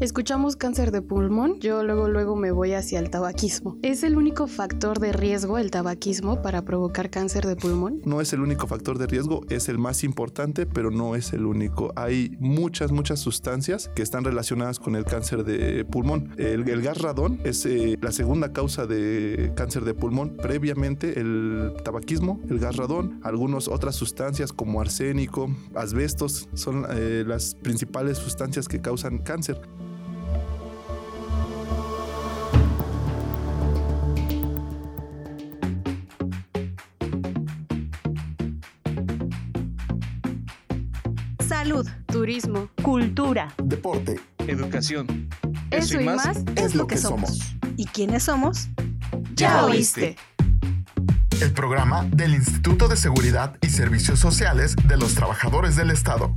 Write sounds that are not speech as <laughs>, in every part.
Escuchamos cáncer de pulmón, yo luego luego me voy hacia el tabaquismo. ¿Es el único factor de riesgo el tabaquismo para provocar cáncer de pulmón? No es el único factor de riesgo, es el más importante, pero no es el único. Hay muchas, muchas sustancias que están relacionadas con el cáncer de pulmón. El, gas radón es eh, la segunda causa de cáncer de pulmón. Previamente el tabaquismo, el gas radón, algunas otras sustancias como arsénico, asbestos son eh, las principales sustancias que causan cáncer. Turismo, cultura, deporte, educación. Eso, y más, es lo que somos. ¿Y quiénes somos? Ya oíste. El programa del Instituto de Seguridad y Servicios Sociales de los Trabajadores del Estado.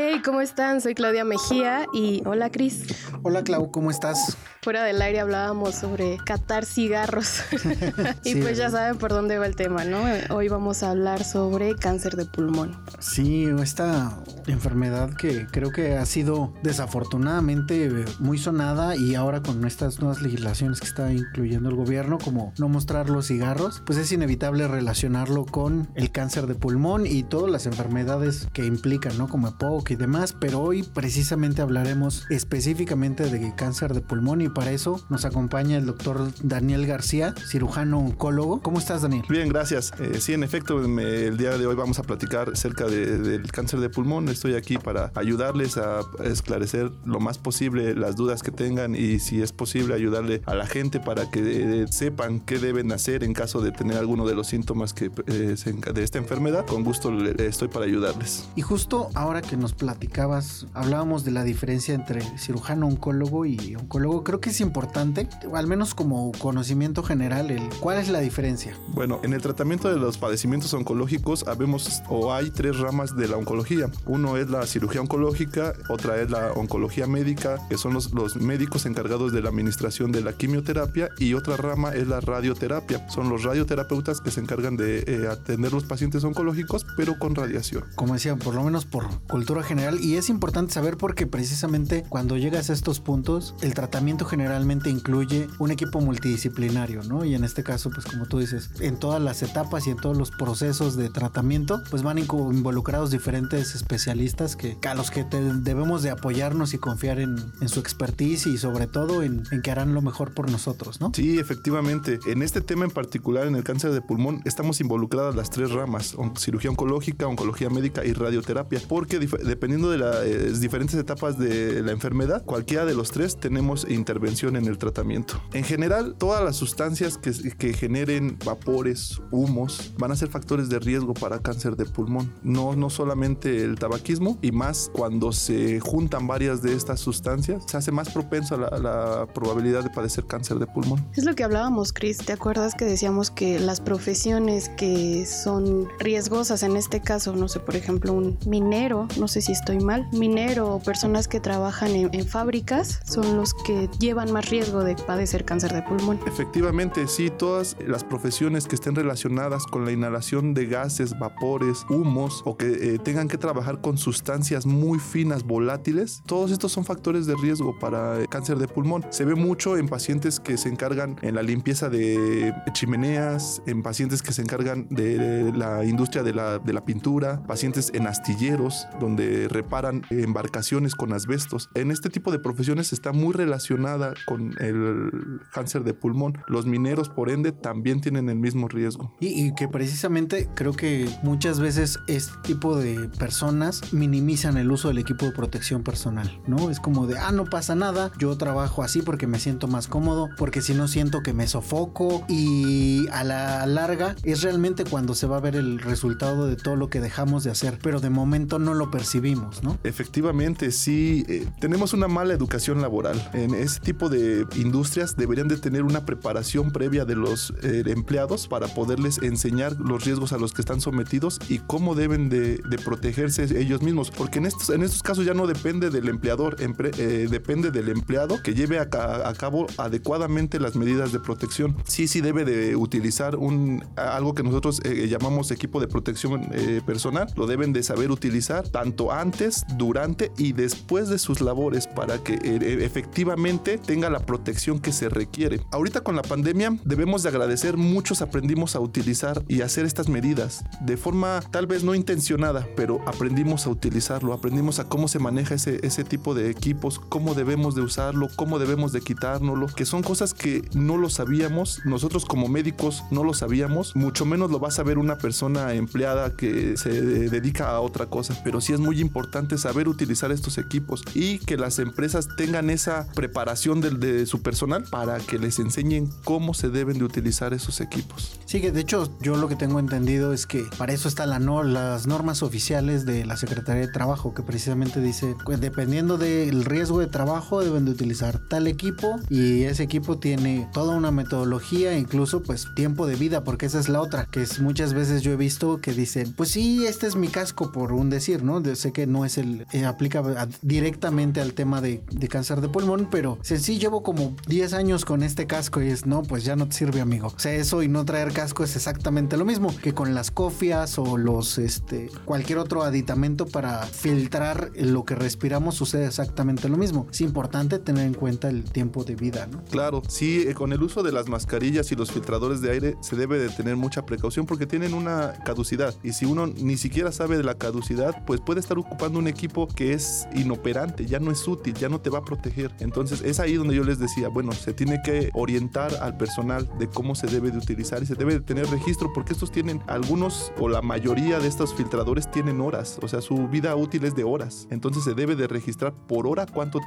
Hey, ¿cómo están? Soy Claudia Mejía y hola Cris. Hola Clau, ¿cómo estás? Fuera del aire hablábamos sobre catar cigarros <laughs> <laughs> y pues ya saben por dónde va el tema, ¿no? Hoy vamos a hablar sobre cáncer de pulmón. Sí, esta enfermedad que creo que ha sido desafortunadamente muy sonada y ahora con estas nuevas legislaciones que está incluyendo el gobierno, como no mostrar los cigarros, pues es inevitable relacionarlo con el cáncer de pulmón y todas las enfermedades que implican, ¿no? Como EPOC y demás, pero hoy precisamente hablaremos específicamente de cáncer de pulmón y para eso nos acompaña el doctor Daniel García, cirujano oncólogo. ¿Cómo estás, Daniel? Bien, gracias. Eh, sí, en efecto, el día de hoy vamos a platicar acerca del cáncer de pulmón. Estoy aquí para ayudarles a esclarecer lo más posible las dudas que tengan y si es posible ayudarle a la gente para que eh, sepan qué deben hacer en caso de tener alguno de los síntomas que, eh, de esta enfermedad. Con gusto estoy para ayudarles. Y justo ahora que nos platicabas, hablábamos de la diferencia entre cirujano oncólogo y oncólogo. Creo que es importante, al menos como conocimiento general, el cuál es la diferencia. Bueno, en el tratamiento de los padecimientos oncológicos habemos o hay tres ramas de la oncología. Uno es la cirugía oncológica, otra es la oncología médica, que son los, los médicos encargados de la administración de la quimioterapia, y otra rama es la radioterapia. Son los radioterapeutas que se encargan de eh, atender los pacientes oncológicos, pero con radiación. Como decía, por lo menos por cultura general, y es importante saber porque precisamente cuando llegas a estos puntos, el tratamiento generalmente incluye un equipo multidisciplinario, ¿no? Y en este caso, pues como tú dices, en todas las etapas y en todos los procesos de tratamiento, pues van involucrados diferentes especialistas que, a los que debemos de apoyarnos y confiar en, su expertise y sobre todo en, que harán lo mejor por nosotros, ¿no? Sí, efectivamente. En este tema en particular, en el cáncer de pulmón, estamos involucradas las tres ramas, cirugía oncológica, oncología médica y radioterapia, porque dependiendo de las eh, diferentes etapas de la enfermedad, cualquiera de los tres tenemos intervención en el tratamiento. En general, todas las sustancias que, generen vapores, humos, van a ser factores de riesgo para cáncer de pulmón. No, no solamente el tabaquismo, y más cuando se juntan varias de estas sustancias, se hace más propenso a la, probabilidad de padecer cáncer de pulmón. Es lo que hablábamos, Chris. ¿Te acuerdas que decíamos que las profesiones que son riesgosas, en este caso, no sé, por ejemplo, un minero, no sé si estoy mal, minero o personas que trabajan en, fábricas son los que llevan más riesgo de padecer cáncer de pulmón? Efectivamente, sí, todas las profesiones que estén relacionadas con la inhalación de gases, vapores, humos o que eh, tengan que trabajar con sustancias muy finas, volátiles, todos estos son factores de riesgo para cáncer de pulmón. Se ve mucho en pacientes que se encargan en la limpieza de chimeneas, en pacientes que se encargan de la industria de la, de la pintura, pacientes en astilleros donde reparan embarcaciones con asbestos. En este tipo de profesiones está muy relacionada con el cáncer de pulmón. Los mineros, por ende, también tienen el mismo riesgo. Y, y que precisamente creo que muchas veces este tipo de personas minimizan el uso del equipo de protección personal, ¿no? Es como de, ah, no pasa nada, yo trabajo así porque me siento más cómodo, porque si no siento que me sofoco y a la larga es realmente cuando se va a ver el resultado de todo lo que dejamos de hacer, pero de momento no lo percibimos, ¿no? Efectivamente, sí, eh, tenemos una mala educación laboral. En ese tipo de industrias deberían de tener una preparación previa de los eh, empleados para poderles enseñar los riesgos a los que están sometidos y cómo deben de, protegerse ellos mismos. Porque en estos, en estos casos ya no depende del empleador, eh, depende del empleado que lleve a, cabo adecuadamente las medidas de protección. Sí, sí debe de utilizar un, algo que nosotros eh, llamamos equipo de protección personal. Lo deben de saber utilizar tanto antes, durante y después de sus labores para que efectivamente tenga la protección que se requiere. Ahorita con la pandemia debemos de agradecer muchos aprendimos a utilizar y hacer estas medidas de forma tal vez no intencionada, pero aprendimos a utilizarlo, aprendimos a cómo se maneja ese, ese tipo de equipos, cómo debemos de usarlo, cómo debemos de quitárnoslo, que son cosas que no lo sabíamos, nosotros como médicos no lo sabíamos, mucho menos lo va a saber una persona empleada que se dedica a otra cosa, pero sí es muy importante saber utilizar estos equipos y que las empresas tengan esa preparación de, de su personal para que les enseñen cómo se deben de utilizar esos equipos. Sí, que de hecho yo lo que tengo entendido es que para eso están la no, las normas oficiales de la Secretaría de Trabajo, que precisamente dice, pues dependiendo del riesgo de trabajo deben de utilizar tal equipo y ese equipo tiene toda una metodología, incluso pues tiempo de vida, porque esa es la otra, que es muchas veces yo he visto que dicen, pues sí, este es mi casco por un decir, ¿no? Que no es el, eh, aplica directamente al tema de, cáncer de pulmón, pero sí, llevo como 10 años con este casco y es, no, pues ya no te sirve amigo. O sea, eso y no traer casco es exactamente lo mismo que con las cofias o los, este, cualquier otro aditamento para filtrar lo que respiramos sucede exactamente lo mismo. Es importante tener en cuenta el tiempo de vida, ¿no? Claro, sí, eh, con el uso de las mascarillas y los filtradores de aire se debe de tener mucha precaución porque tienen una caducidad y si uno ni siquiera sabe de la caducidad, pues puede estar ocupando un equipo que es inoperante, ya no es útil, ya no te va a proteger. Entonces es ahí donde yo les decía, bueno, se tiene que orientar al personal de cómo se debe de utilizar y se debe de tener registro porque estos tienen algunos o la mayoría de estos filtradores tienen horas, o sea, su vida útil es de horas. Entonces se debe de registrar por hora cuánto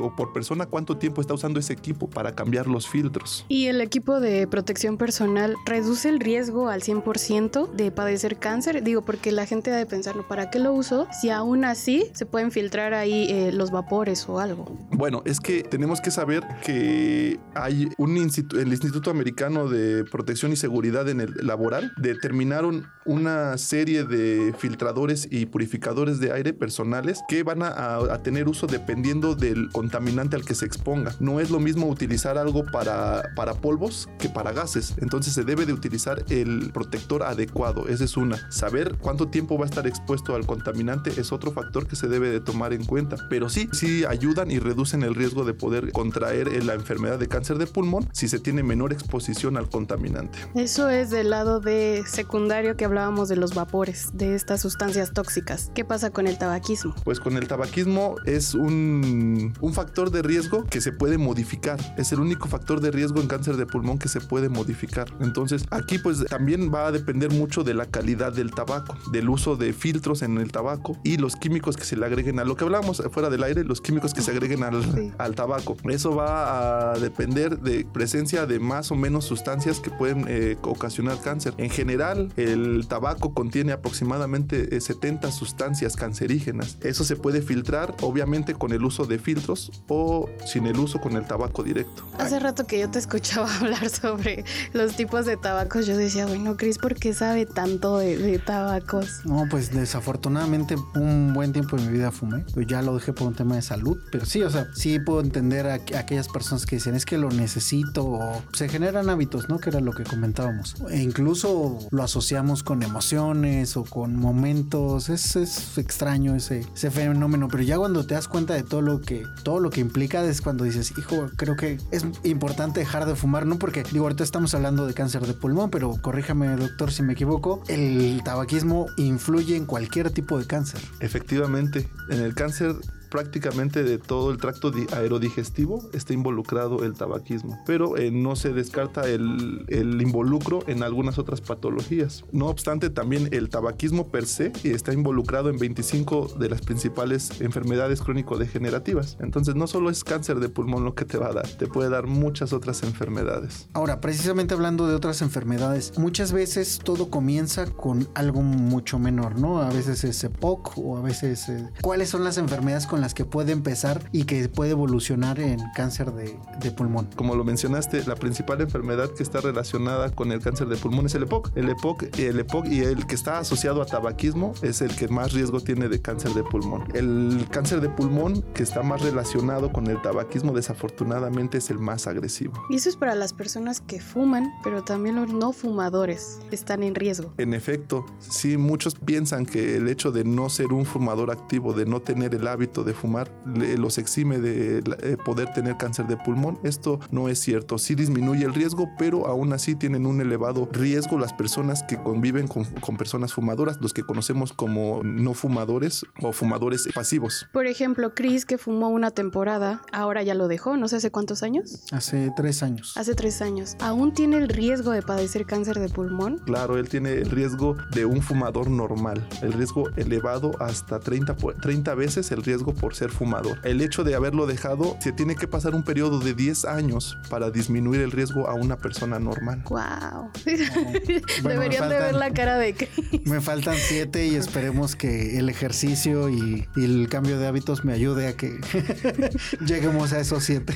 o por persona cuánto tiempo está usando ese equipo para cambiar los filtros. ¿Y el equipo de protección personal reduce el riesgo al 100% de padecer cáncer? Digo, porque la gente ha de pensarlo, ¿para qué lo uso? Si aún así se pueden filtrar ahí eh, los vapores o algo. Bueno, es que tenemos que saber que hay un instituto, el Instituto Americano de Protección y Seguridad en el Laboral determinaron una serie de filtradores y purificadores de aire personales que van a, tener uso dependiendo del contaminante al que se exponga. No es lo mismo utilizar algo para, para polvos que para gases. Entonces se debe de utilizar el protector adecuado. Esa es una. Saber cuánto tiempo va a estar expuesto al contaminante es otro factor que se debe de tomar en cuenta. Pero sí, sí ayudan y reducen el riesgo de poder contraer la enfermedad de cáncer de pulmón si se tiene menor exposición al contaminante. Eso es del lado de secundario que hablábamos de los vapores, de estas sustancias tóxicas. ¿Qué pasa con el tabaquismo? Pues con el tabaquismo es un, un factor de riesgo que se puede modificar. Es el único factor de riesgo en cáncer de pulmón que se puede modificar. Entonces aquí pues también va a depender mucho de la calidad del tabaco, del uso de filtros en el tabaco y los químicos que se le agreguen a lo que hablamos fuera del aire, los químicos que se agreguen al, al tabaco. Eso va a depender de presencia de más o menos sustancias que pueden eh, ocasionar cáncer. En general, el tabaco contiene aproximadamente 70 eh, sustancias cancerígenas. Eso se puede filtrar, obviamente, con el uso de filtros o sin el uso con el tabaco directo. Hace rato que yo te escuchaba <laughs> hablar sobre los tipos de tabacos, yo decía, bueno, Cris, ¿por qué sabe tanto de, tabacos? No, pues desafortunadamente un buen tiempo de mi vida fumé. Pues ya lo dejé por un tema de salud, pero sí, o sea, sí puedo entender a, aquellas personas que dicen es que lo necesito o se generan hábitos, ¿no? Que era lo que comentábamos. E incluso lo asociamos con emociones o con momentos. Es, es extraño ese, ese fenómeno, pero ya cuando te das cuenta de todo lo que todo lo que implica es cuando dices, hijo, creo que es importante dejar de fumar, no porque digo ahorita estamos hablando de cáncer de pulmón, pero corríjame doctor si me equivoco, el tabaquismo influye en cualquier tipo de cáncer. Efectivamente, en el cáncer prácticamente de todo el tracto aerodigestivo está involucrado el tabaquismo, pero eh, no se descarta el, el, involucro en algunas otras patologías. No obstante, también el tabaquismo per se está involucrado en 25 de las principales enfermedades crónico-degenerativas. Entonces, no solo es cáncer de pulmón lo que te va a dar, te puede dar muchas otras enfermedades. Ahora, precisamente hablando de otras enfermedades, muchas veces todo comienza con algo mucho menor, ¿no? A veces es EPOC o a veces... Eh, ¿Cuáles son las enfermedades con con las que puede empezar y que puede evolucionar en cáncer de, de pulmón. Como lo mencionaste, la principal enfermedad que está relacionada con el cáncer de pulmón es el EPOC. El EPOC, el EPOC y el que está asociado a tabaquismo es el que más riesgo tiene de cáncer de pulmón. El cáncer de pulmón que está más relacionado con el tabaquismo desafortunadamente es el más agresivo. Y eso es para las personas que fuman, pero también los no fumadores están en riesgo. En efecto, sí, muchos piensan que el hecho de no ser un fumador activo, de no tener el hábito de fumar, los exime de eh, poder tener cáncer de pulmón. Esto no es cierto. Sí disminuye el riesgo, pero aún así tienen un elevado riesgo las personas que conviven con, con personas fumadoras, los que conocemos como no fumadores o fumadores pasivos. Por ejemplo, Chris, que fumó una temporada, ahora ya lo dejó, no sé hace cuántos años. Hace tres años. Hace tres años. ¿Aún tiene el riesgo de padecer cáncer de pulmón? Claro, él tiene el riesgo de un fumador normal, el riesgo elevado hasta 30, 30 veces el riesgo por ser fumador. El hecho de haberlo dejado, se tiene que pasar un periodo de 10 años para disminuir el riesgo a una persona normal. ¡Wow! <laughs> Deberían de ver la cara de Chris. Me faltan siete y esperemos que el ejercicio y, y el cambio de hábitos me ayude a que <laughs> lleguemos a esos siete.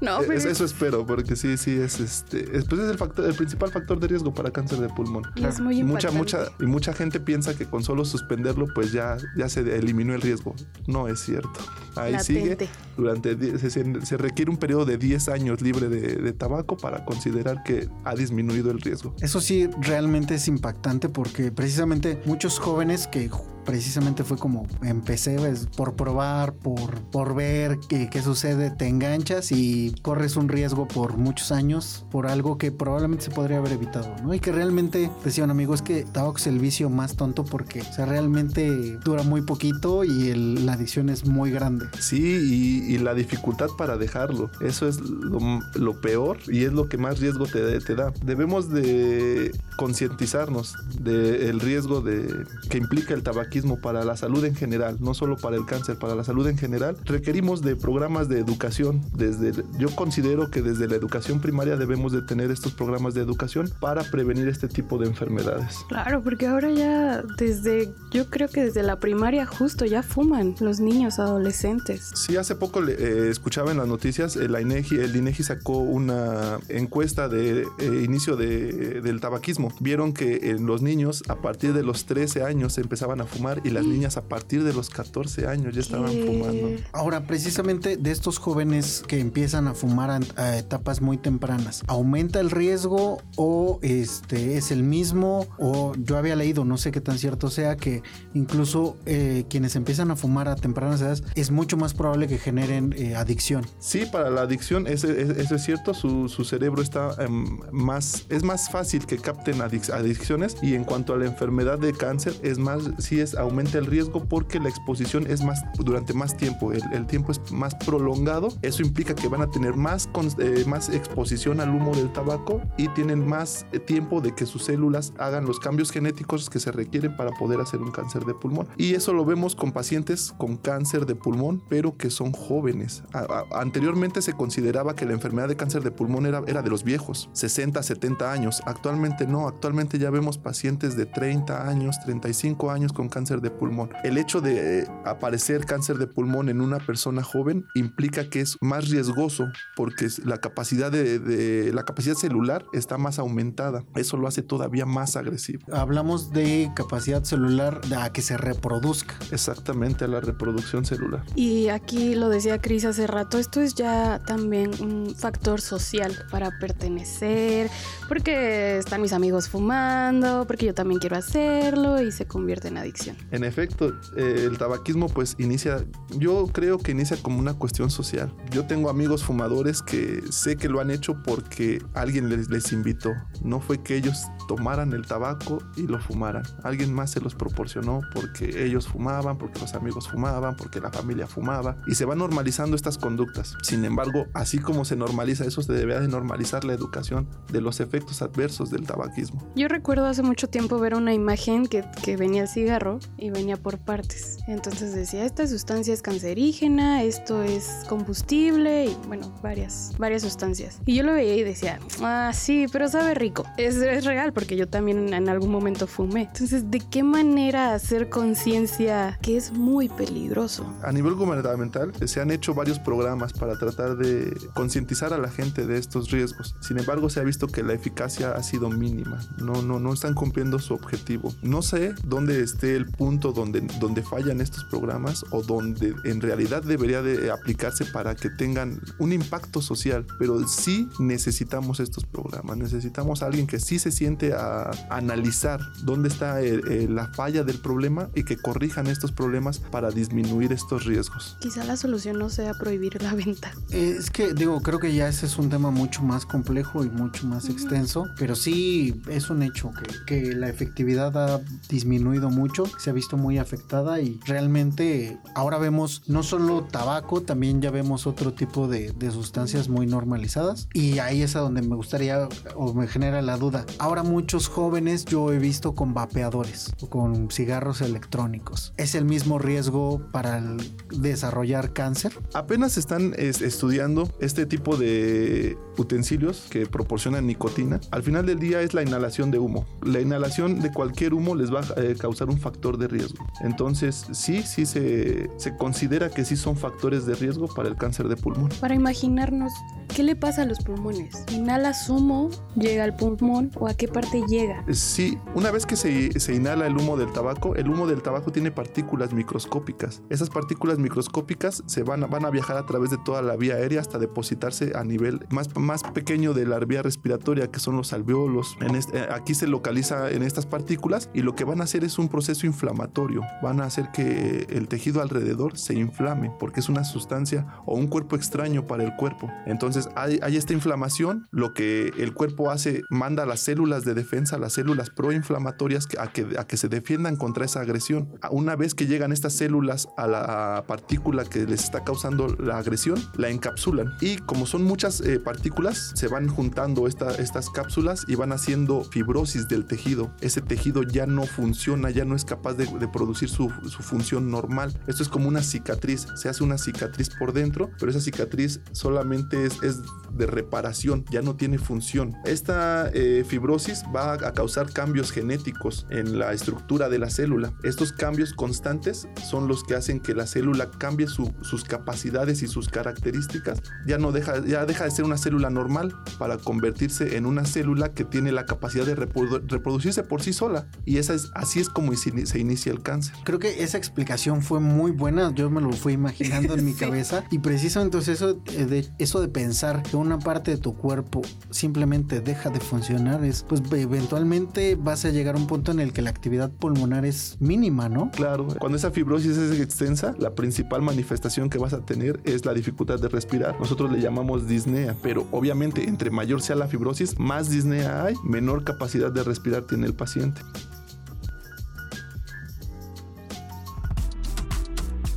no, pero... Eso espero, porque sí, sí, es este. Pues es el, factor, el principal factor de riesgo para cáncer de pulmón. Y es muy mucha, mucha, y mucha gente piensa que con solo suspenderlo, pues ya, ya se eliminó el riesgo. No es cierto. Ahí sigue. Durante se, se, requiere un periodo de 10 años libre de, de tabaco para considerar que ha disminuido el riesgo. Eso sí, realmente es impactante porque precisamente muchos jóvenes que precisamente fue como empecé pues, por probar, por, por ver qué, qué, sucede, te enganchas y corres un riesgo por muchos años por algo que probablemente se podría haber evitado, ¿no? Y que realmente, decía un amigo, es que tabaco es el vicio más tonto porque, o sea, realmente dura muy poquito y el, la adicción es muy grande. Sí, y, la dificultad para dejarlo, eso es lo, lo peor y es lo que más riesgo te, te da. Debemos de concientizarnos del riesgo de, que implica el tabaquismo para la salud en general, no solo para el cáncer, para la salud en general, requerimos de programas de educación. Desde, yo considero que desde la educación primaria debemos de tener estos programas de educación para prevenir este tipo de enfermedades. Claro, porque ahora ya desde, yo creo que desde la primaria justo ya fuman los niños adolescentes. Sí, hace poco eh, escuchaba en las noticias, el INEGI, el INEGI sacó una encuesta de eh, inicio de, del tabaquismo. Vieron que en los niños a partir de los 13 años empezaban a fumar y las niñas a partir de los 14 años ya estaban ¿Qué? fumando. Ahora, precisamente de estos jóvenes que empiezan a fumar a, a, etapas muy tempranas, ¿aumenta el riesgo o este es el mismo? O yo había leído, no sé qué tan cierto sea, que incluso eh, quienes empiezan a fumar a tempranas edades es mucho más probable que generen eh, adicción. Sí, para la adicción eso es, eso es cierto, su, su, cerebro está eh, más, es más fácil que capten adic adicciones y en cuanto a la enfermedad de cáncer es más, sí es, aumenta el riesgo porque la exposición es más durante más tiempo, el, el tiempo es más prolongado, eso implica que van a tener más, eh, más exposición al humo del tabaco y tienen más eh, tiempo de que sus células hagan los cambios genéticos que se requieren para poder hacer un cáncer de pulmón. Y eso lo vemos con pacientes con cáncer de pulmón, pero que son jóvenes. A, a, anteriormente se consideraba que la enfermedad de cáncer de pulmón era, era de los viejos, 60, 70 años. Actualmente no, actualmente ya vemos pacientes de 30 años, 35 años con cáncer de pulmón. El hecho de eh, aparecer cáncer de pulmón en una persona joven implica que es más riesgoso porque la capacidad de, de, la capacidad celular está más aumentada. Eso lo hace todavía más agresivo. Hablamos de capacidad celular a que se reproduzca. Exactamente, a la reproducción celular. Y aquí lo decía Cris hace rato, esto es ya también un factor social para pertenecer, porque están mis amigos fumando, porque yo también quiero hacerlo y se convierte en adicción. En efecto, eh, el tabaquismo pues inicia, yo creo que inicia como una cuestión social. Yo tengo amigos fumadores que sé que lo han hecho porque alguien les, les invitó. No fue que ellos tomaran el tabaco y lo fumaran. Alguien más se los proporcionó porque ellos fumaban, porque los amigos fumaban, porque la familia fumaba. Y se van normalizando estas conductas. Sin embargo, así como se normaliza eso, se debería de normalizar la educación de los efectos adversos del tabaquismo. Yo recuerdo hace mucho tiempo ver una imagen que, que venía el cigarro y venía por partes. Entonces decía, esta sustancia es cancerígena, esto es combustible y bueno, varias, varias sustancias. Y yo lo veía y decía, ah, sí, pero sabe rico. Es, es real porque yo también en algún momento fumé. Entonces, ¿de qué manera hacer conciencia que es muy peligroso? A nivel gubernamental se han hecho varios programas para tratar de concientizar a la gente de estos riesgos. Sin embargo, se ha visto que la eficacia ha sido mínima. No, no, no están cumpliendo su objetivo. No sé dónde esté el punto donde, donde fallan estos programas o donde en realidad debería de aplicarse para que tengan un impacto social, pero sí necesitamos estos programas. Necesitamos a alguien que sí se siente a analizar dónde está la falla del problema y que corrijan estos problemas para disminuir estos riesgos. Quizá la solución no sea prohibir la venta. Eh, es que digo, creo que ya ese es un tema mucho más complejo y mucho más extenso, pero sí es un hecho que, que la efectividad ha disminuido mucho, se ha visto muy afectada y realmente ahora vemos no solo tabaco, también ya vemos otro tipo de, de sustancias muy normalizadas y ahí es a donde me gustaría o me genera la duda. Ahora muchos jóvenes yo he visto con vapeadores o con cigarros electrónicos. ¿Es el mismo riesgo para desarrollar cáncer? Apenas están estudiando este tipo de utensilios que proporcionan nicotina. Al final del día es la inhalación de humo. La inhalación de cualquier humo les va a eh, causar un factor de riesgo. Entonces, sí, sí se, se considera que sí son factores de riesgo para el cáncer de pulmón. Para imaginarnos, ¿qué le pasa a los pulmones? ¿Inhalas humo, llega al pulmón o a qué parte llega? Sí, una vez que se, se inhala el humo del tabaco, el humo del tabaco tiene partículas microscópicas. Esas partículas microscópicas se van, van a viajar a través de toda la vía aérea hasta depositarse a nivel más, más pequeño de la vía respiratoria, que son los alveolos. En este, aquí se localiza en estas partículas y lo que van a hacer es un proceso inflamatorio. Van a hacer que el tejido alrededor se inflame porque es una sustancia o un cuerpo extraño para el cuerpo. Entonces hay, hay esta inflamación, lo que el cuerpo hace, manda a las células de defensa, las células proinflamatorias a que, a que se defiendan contra esa agresión. Una vez que llegan estas células a la partícula que les está causando la agresión, la encapsulan. Y como son muchas eh, partículas, se van juntando esta, estas cápsulas y van haciendo fibrosis del tejido. Ese tejido ya no funciona, ya no es capaz de, de producir su, función normal. Esto es como una cicatriz. Se hace una cicatriz por dentro, pero esa cicatriz solamente es, es de reparación, ya no tiene función. Esta eh, fibrosis va a causar cambios genéticos en la estructura de la célula. Estos cambios constantes son los que hacen que la célula cambie su, sus capacidades y sus características. Ya no deja, ya deja de ser una célula normal para convertirse en una célula que tiene la capacidad de reprodu reproducirse por sí sola. Y esa es, así es como se inicia el cáncer. Creo que esa explicación fue muy buena. Yo me lo fui imaginando en mi <laughs> sí. cabeza. Y precisamente eso eh, de, eso de pensar que una parte de tu cuerpo simplemente deja de funcionar es, pues eventualmente vas a llegar a un punto en el que la actividad pulmonar es mínima, ¿no? Claro. Cuando esa fibrosis es extensa, la principal manifestación que vas a tener es la dificultad de respirar. Nosotros le llamamos disnea, pero obviamente entre mayor sea la fibrosis, más disnea hay, menor capacidad de respirar tiene el paciente.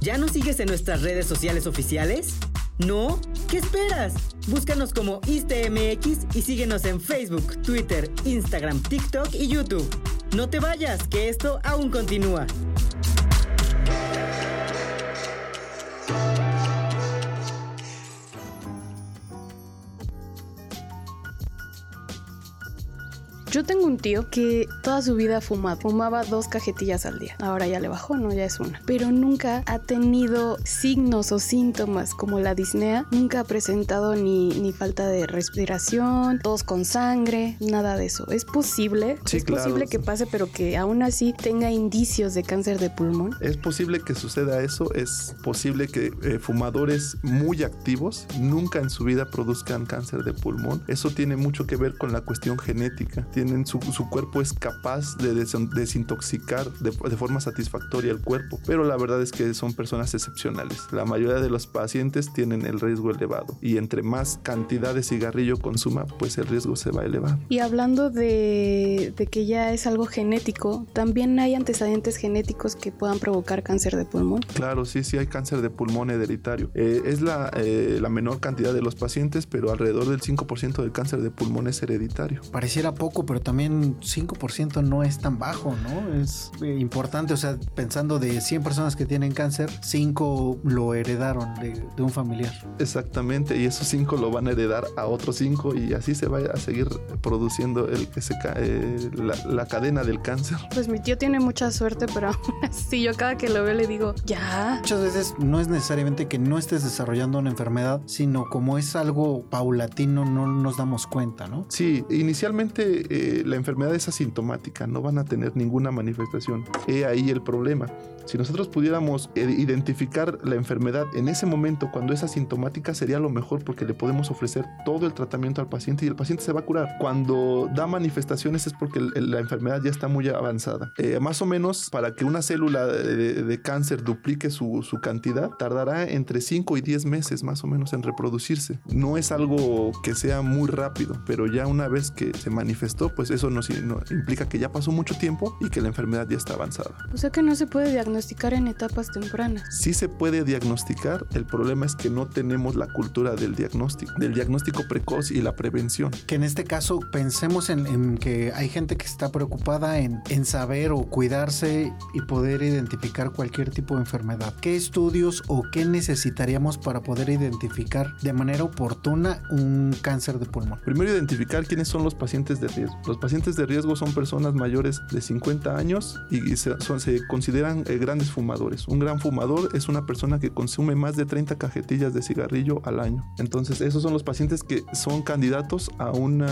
¿Ya nos sigues en nuestras redes sociales oficiales? ¿No? ¿Qué esperas? Búscanos como ISTMX y síguenos en Facebook, Twitter, Instagram, TikTok y YouTube. No te vayas, que esto aún continúa. Yo tengo un tío que toda su vida fumaba, fumaba dos cajetillas al día. Ahora ya le bajó, no, ya es una. Pero nunca ha tenido signos o síntomas como la disnea. Nunca ha presentado ni, ni falta de respiración, tos con sangre, nada de eso. ¿Es posible? Sí, es claro. posible que pase, pero que aún así tenga indicios de cáncer de pulmón. Es posible que suceda eso. Es posible que eh, fumadores muy activos nunca en su vida produzcan cáncer de pulmón. Eso tiene mucho que ver con la cuestión genética. Tiene tienen su, su, cuerpo es capaz de des, desintoxicar de, de, forma satisfactoria el cuerpo, pero la verdad es que son personas excepcionales. La mayoría de los pacientes tienen el riesgo elevado y entre más cantidad de cigarrillo consuma, pues el riesgo se va a elevar. Y hablando de, de que ya es algo genético, también hay antecedentes genéticos que puedan provocar cáncer de pulmón. Claro, sí, sí hay cáncer de pulmón hereditario. Eh, es la, eh, la menor cantidad de los pacientes, pero alrededor del 5% del cáncer de pulmón es hereditario. Pareciera poco, pero también 5% no es tan bajo, ¿no? Es eh, importante, o sea, pensando de 100 personas que tienen cáncer, 5 lo heredaron de, de un familiar. Exactamente, y esos 5 lo van a heredar a otros 5 y así se va a seguir produciendo el, ese, eh, la, la cadena del cáncer. Pues mi tío tiene mucha suerte, pero <laughs> aún así yo cada que lo veo le digo, ya. Muchas veces no es necesariamente que no estés desarrollando una enfermedad, sino como es algo paulatino no nos damos cuenta, ¿no? Sí, inicialmente eh, la enfermedad es asintomática, no van a tener ninguna manifestación. He ahí el problema. Si nosotros pudiéramos eh, identificar la enfermedad en ese momento cuando es asintomática sería lo mejor porque le podemos ofrecer todo el tratamiento al paciente y el paciente se va a curar. Cuando da manifestaciones es porque la enfermedad ya está muy avanzada. Eh, más o menos para que una célula de- de cáncer duplique su, su cantidad tardará entre 5 y 10 meses más o menos en reproducirse. No es algo que sea muy rápido, pero ya una vez que se manifestó, pues eso nos, no- implica que ya pasó mucho tiempo y que la enfermedad ya está avanzada. O sea que no se puede diagnosticar en etapas tempranas. Sí se puede diagnosticar, el problema es que no tenemos la cultura del diagnóstico, del diagnóstico precoz y la prevención. Que en este caso pensemos en, en que hay gente que está preocupada en, en saber o cuidarse y poder identificar cualquier tipo de enfermedad. ¿Qué estudios o qué necesitaríamos para poder identificar de manera oportuna un cáncer de pulmón? Primero identificar quiénes son los pacientes de riesgo. Los pacientes de riesgo son personas mayores de 50 años y se, consideran eh, grandes fumadores. Un gran fumador es una persona que consume más de 30 cajetillas de cigarrillo al año. Entonces esos son los pacientes que son candidatos a un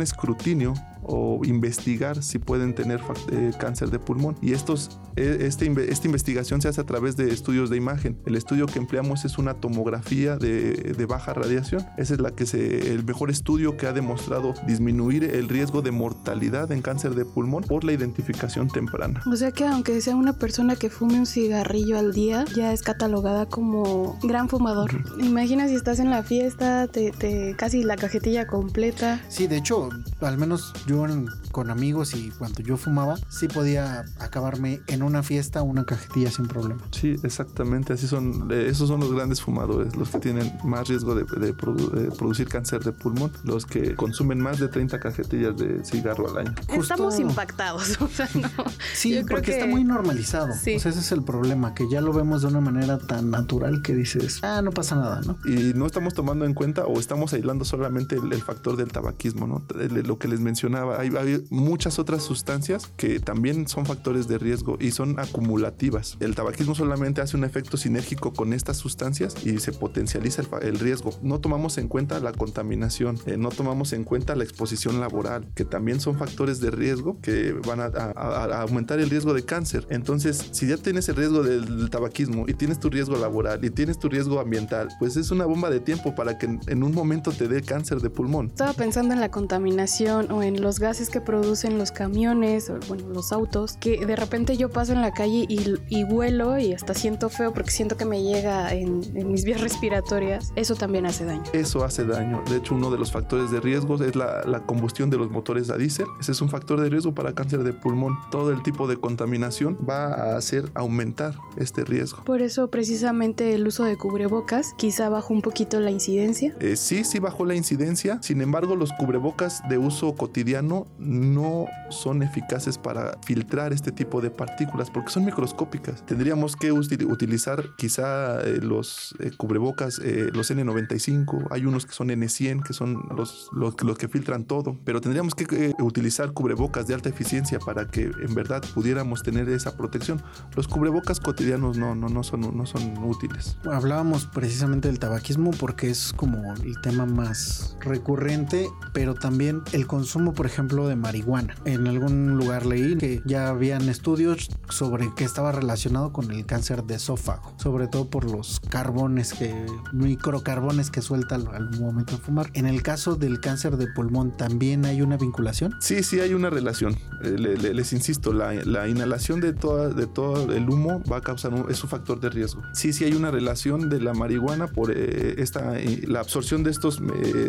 escrutinio o investigar si pueden tener eh, cáncer de pulmón. Y estos, eh, este esta investigación se hace a través de estudios de imagen. El estudio que empleamos es una tomografía de, de baja radiación. Esa es la que se, el mejor estudio que ha demostrado disminuir el riesgo de mortalidad en cáncer de pulmón por la identificación temprana. O sea que aunque sea una persona que fume un cigarrillo al día, ya es catalogada como gran fumador. Imagina si estás en la fiesta, te, te- casi la cajetilla completa. Sí, de hecho, al menos yo en- con amigos y cuando yo fumaba, sí podía acabarme en una fiesta una cajetilla sin problema. Sí, exactamente. Así son. eh, esos son los grandes fumadores, los que tienen más riesgo de, de produ- de producir cáncer de pulmón, los que consumen más de 30 cajetillas de cigarro al año. Justo- Estamos impactados. <laughs> O sea, no. Sí, Yo creo porque que- está muy normalizado. Sí. O sea, ese es el problema, que ya lo vemos de una manera tan natural que dices, ah, no pasa nada, ¿no? y no estamos tomando en cuenta o estamos aislando solamente el, el factor del tabaquismo, ¿no? El- Lo que les mencionaba, hay, hay muchas otras sustancias que también son factores de riesgo y son acumulativas. El tabaquismo solamente hace un efecto sinérgico con estas sustancias y se potencializa el riesgo. No tomamos en cuenta la contaminación, eh, no tomamos en cuenta la exposición laboral, que también son factores de riesgo que van a, a- a- a aumentar el riesgo de cáncer. Entonces, si ya tienes el riesgo del, tabaquismo y tienes tu riesgo laboral y tienes tu riesgo ambiental, pues es una bomba de tiempo para que en, en un momento te dé cáncer de pulmón. Estaba pensando en la contaminación o en los gases que producen los camiones o bueno, los autos, que de repente yo paso en la calle y, y huelo y hasta siento feo porque siento que me llega en, en mis <laughs> vías respiratorias. Eso también hace daño. Eso hace daño. De hecho, uno de los factores de riesgo es la, la combustión de los motores a diésel. Ese es un factor de riesgo para cáncer de pulmón. Todo el tipo de contaminación va a hacer aumentar este riesgo. Por eso precisamente el uso de cubrebocas quizá bajó un poquito la incidencia. Eh, sí, sí bajó la incidencia. Sin embargo, los cubrebocas de uso cotidiano no son eficaces para filtrar este tipo de partículas porque son microscópicas. Tendríamos que util- utilizar quizá eh, los eh, cubrebocas, los N95. Hay unos que son N100, que son los, los, los que filtran todo. Pero tendríamos que eh, utilizar cubrebocas de alta eficiencia para que en verdad pudiéramos tener esa protección. Los cubrebocas cotidianos no, no, no, son, no son útiles. Hablábamos precisamente del tabaquismo porque es como el tema más recurrente, pero también el consumo, por ejemplo, de marihuana. En algún lugar leí que ya habían estudios sobre que estaba relacionado con el cáncer de esófago, sobre todo por los carbones que microcarbones que suelta al, al momento de fumar. En el caso del cáncer de pulmón también hay una vinculación. Sí, sí hay una relación. Eh, le- le- les insisto, la, la inhalación de, toda, de todo el humo va a causar un, es un factor de riesgo. Sí, sí hay una relación de la marihuana por eh, esta, eh, la absorción de estas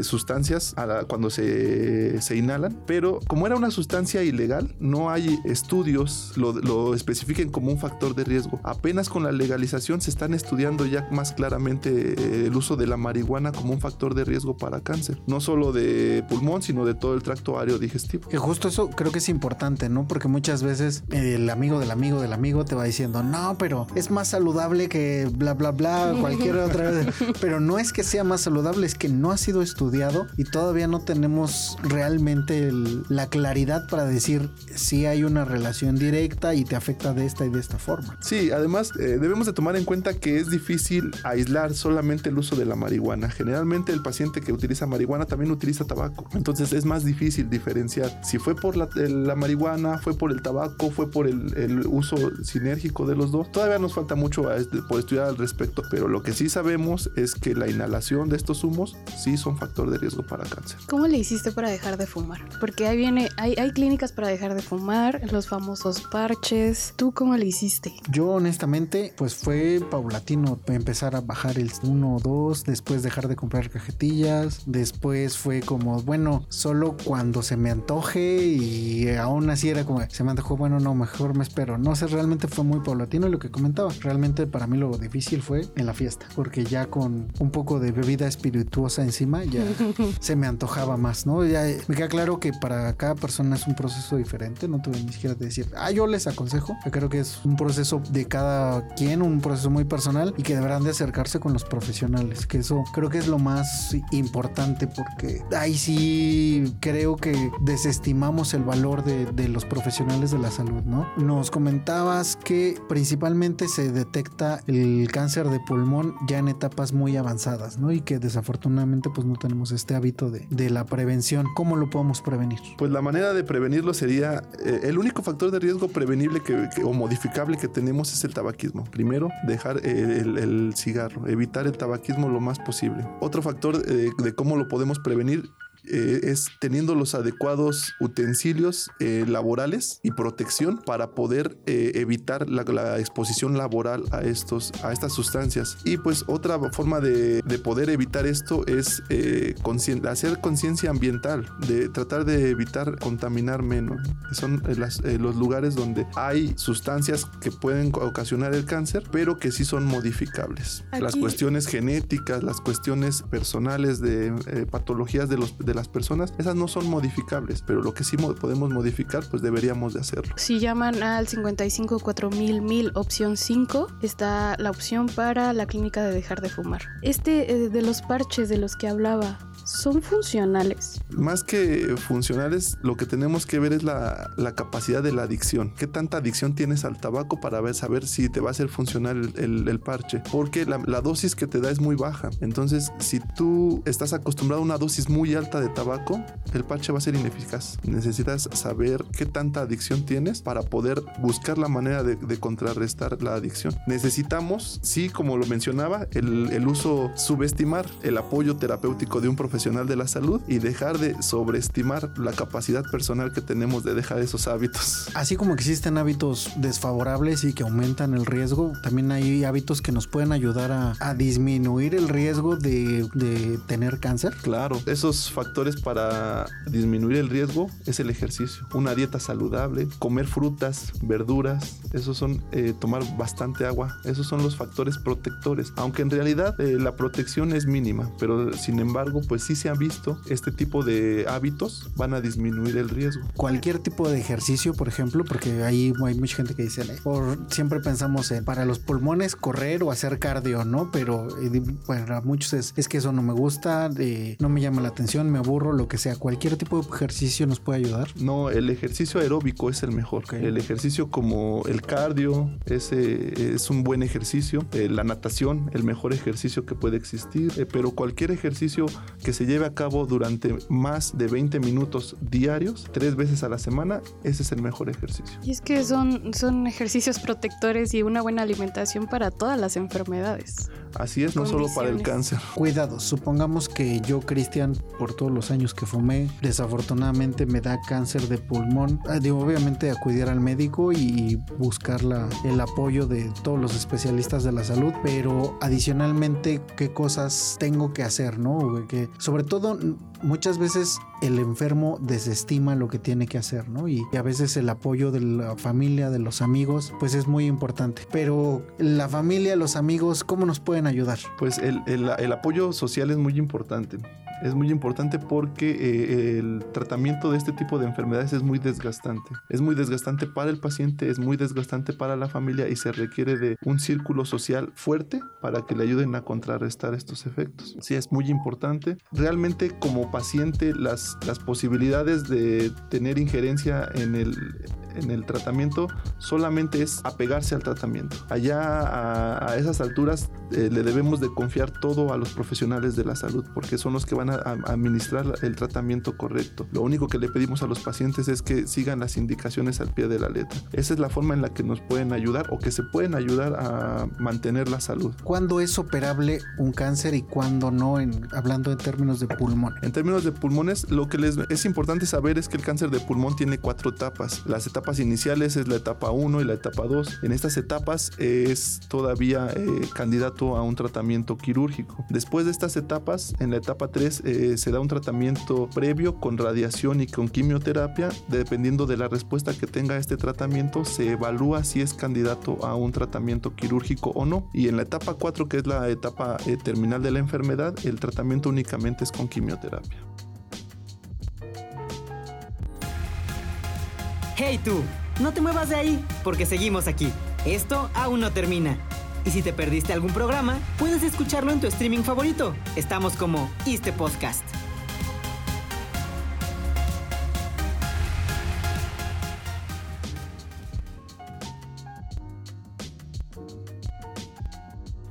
sustancias cuando se, se inhalan, pero como era una sustancia ilegal, no hay estudios lo, lo especifiquen como un factor de riesgo. Apenas con la legalización se están estudiando ya más claramente el uso de la marihuana como un factor de riesgo para cáncer, no solo de pulmón, sino de todo el tracto aéreo digestivo. Que justo eso creo que es importante, ¿no? Porque muchas veces el amigo del amigo del amigo te va diciendo, no, pero es más saludable que bla, bla, bla, <laughs> cualquier otra vez. Pero no es que sea más saludable, es que no ha sido estudiado y todavía no tenemos realmente la claridad para decir si hay una relación directa y te afecta de esta y de esta forma. Sí, además eh, debemos de tomar en cuenta que es difícil aislar solamente el uso de la marihuana. Generalmente el paciente que utiliza marihuana también utiliza tabaco. Entonces es más difícil diferenciar si fue por la, marihuana, fue por el tabaco, fue por el, uso sinérgico de los dos. Todavía nos falta mucho por estudiar al respecto, pero lo que sí sabemos es que la inhalación de estos humos sí son factor de riesgo para cáncer. ¿Cómo le hiciste para dejar de fumar? Porque ahí viene, hay, hay clínicas para dejar de fumar, los famosos parches. ¿Tú cómo le hiciste? Yo honestamente, pues fue paulatino empezar a bajar el 1 o 2, después dejar de comprar cajetillas, después fue como, bueno, solo cuando se me antoje y aún así era como, se me antojó, bueno, no, mejor me espero. No sé, realmente fue muy paulatino lo que comentaba. Realmente para mí lo difícil fue en la fiesta, porque ya con un poco de bebida espirituosa encima ya <laughs> se me antojaba más, ¿no? Ya me queda claro que para cada persona es un proceso diferente, no tuve ni siquiera de decir, ah, yo les aconsejo, yo creo que es un proceso de cada quien, un proceso muy personal y que deberán de acercarse con los profesionales, que eso creo que es lo más importante porque ahí sí creo que desestimamos el valor de, de los profesionales de la salud, ¿no? Nos comentabas que principalmente se detecta el cáncer de pulmón ya en etapas muy avanzadas, ¿no? Y que desafortunadamente pues no tenemos este hábito de, de la prevención. ¿Cómo lo podemos prevenir? Pues la manera de prevenirlo sería, eh, el único factor de riesgo prevenible que, o modificable que tenemos es el tabaquismo. Primero, dejar el, el, cigarro, evitar el tabaquismo lo más posible. Otro factor eh, de cómo lo podemos prevenir eh, es teniendo los adecuados utensilios eh, laborales y protección para poder eh, evitar la, exposición laboral a, estos, a estas sustancias. Y pues otra forma de, poder evitar esto es hacer conciencia ambiental, de tratar de evitar contaminar menos. Son los lugares donde hay sustancias que pueden ocasionar el cáncer, pero que sí son modificables. Las cuestiones genéticas, las cuestiones personales de patologías de los de las personas, esas no son modificables, pero lo que sí podemos modificar, pues deberíamos de hacerlo. Si llaman al 55 4000 1000 opción 5, está la opción para la clínica de dejar de fumar. Este eh, de los parches de los que hablaba, son funcionales. Más que funcionales, lo que tenemos que ver es la, capacidad de la adicción. ¿Qué tanta adicción tienes al tabaco para ver, saber si te va a hacer funcional el, parche? Porque la, dosis que te da es muy baja. Entonces, si tú estás acostumbrado a una dosis muy alta de tabaco, el parche va a ser ineficaz. Necesitas saber qué tanta adicción tienes para poder buscar la manera de, contrarrestar la adicción. Necesitamos, sí, como lo mencionaba, el, el uso subestimar el apoyo terapéutico de un profesional de la salud y dejar de sobreestimar la capacidad personal que tenemos de dejar esos hábitos. Así como existen hábitos desfavorables y que aumentan el riesgo, también hay hábitos que nos pueden ayudar a, disminuir el riesgo de, de, tener cáncer. Claro, esos factores para disminuir el riesgo es el ejercicio, una dieta saludable, comer frutas, verduras, esos son eh, tomar bastante agua, esos son los factores protectores, aunque en realidad eh, la protección es mínima, pero sin embargo pues sí se han visto, este tipo de hábitos van a disminuir el riesgo. Cualquier tipo de ejercicio, por ejemplo, porque ahí hay mucha gente que dice, por, siempre pensamos en para los pulmones correr o hacer cardio, ¿no? Pero para muchos es, es, que eso no me gusta, no me llama la atención, me aburro, lo que sea. Cualquier tipo de ejercicio nos puede ayudar. No, el ejercicio aeróbico es el mejor. El ejercicio como el cardio, ese es un buen ejercicio. Eh, la natación, el mejor ejercicio que puede existir. Eh, pero cualquier ejercicio que se lleve a cabo durante más de 20 minutos diarios, tres veces a la semana, ese es el mejor ejercicio. Y es que son, son ejercicios protectores y una buena alimentación para todas las enfermedades. Así es, no solo para el cáncer. Cuidado, supongamos que yo, Cristian, por todos los años que fumé, desafortunadamente me da cáncer de pulmón. Ah, digo, obviamente acudir al médico y buscar la, el apoyo de todos los especialistas de la salud, pero adicionalmente, ¿qué cosas tengo que hacer, no? Que sobre todo muchas veces el enfermo desestima lo que tiene que hacer, ¿no? Y, a veces el apoyo de la familia, de los amigos, pues es muy importante. Pero la familia, los amigos, ¿cómo nos pueden ayudar? Pues el, el, el apoyo social es muy importante es muy importante porque eh, el tratamiento de este tipo de enfermedades es muy desgastante. Es muy desgastante para el paciente, es muy desgastante para la familia y se requiere de un círculo social fuerte para que le ayuden a contrarrestar estos efectos. Sí, es muy importante. Realmente como paciente las, las posibilidades de tener injerencia en el, en el tratamiento solamente es apegarse al tratamiento. Allá a, esas alturas eh, le debemos de confiar todo a los profesionales de la salud porque son los que van a, administrar el tratamiento correcto. Lo único que le pedimos a los pacientes es que sigan las indicaciones al pie de la letra. Esa es la forma en la que nos pueden ayudar o que se pueden ayudar a mantener la salud. ¿Cuándo es operable un cáncer y cuándo no, en, hablando en términos de pulmón? En términos de pulmones, lo que les es importante saber es que el cáncer de pulmón tiene cuatro etapas. Las etapas iniciales es la etapa 1 y la etapa 2. En estas etapas es todavía eh, candidato a un tratamiento quirúrgico. Después de estas etapas, en la etapa 3 eh, se da un tratamiento previo con radiación y con quimioterapia. Dependiendo de la respuesta que tenga este tratamiento, se evalúa si es candidato a un tratamiento quirúrgico o no. Y en la etapa 4, que es la etapa eh, terminal de la enfermedad, el tratamiento únicamente es con quimioterapia. Hey tú, no te muevas de ahí, porque seguimos aquí. Esto aún no termina. Y si te perdiste algún programa, puedes escucharlo en tu streaming favorito. Estamos como Este Podcast.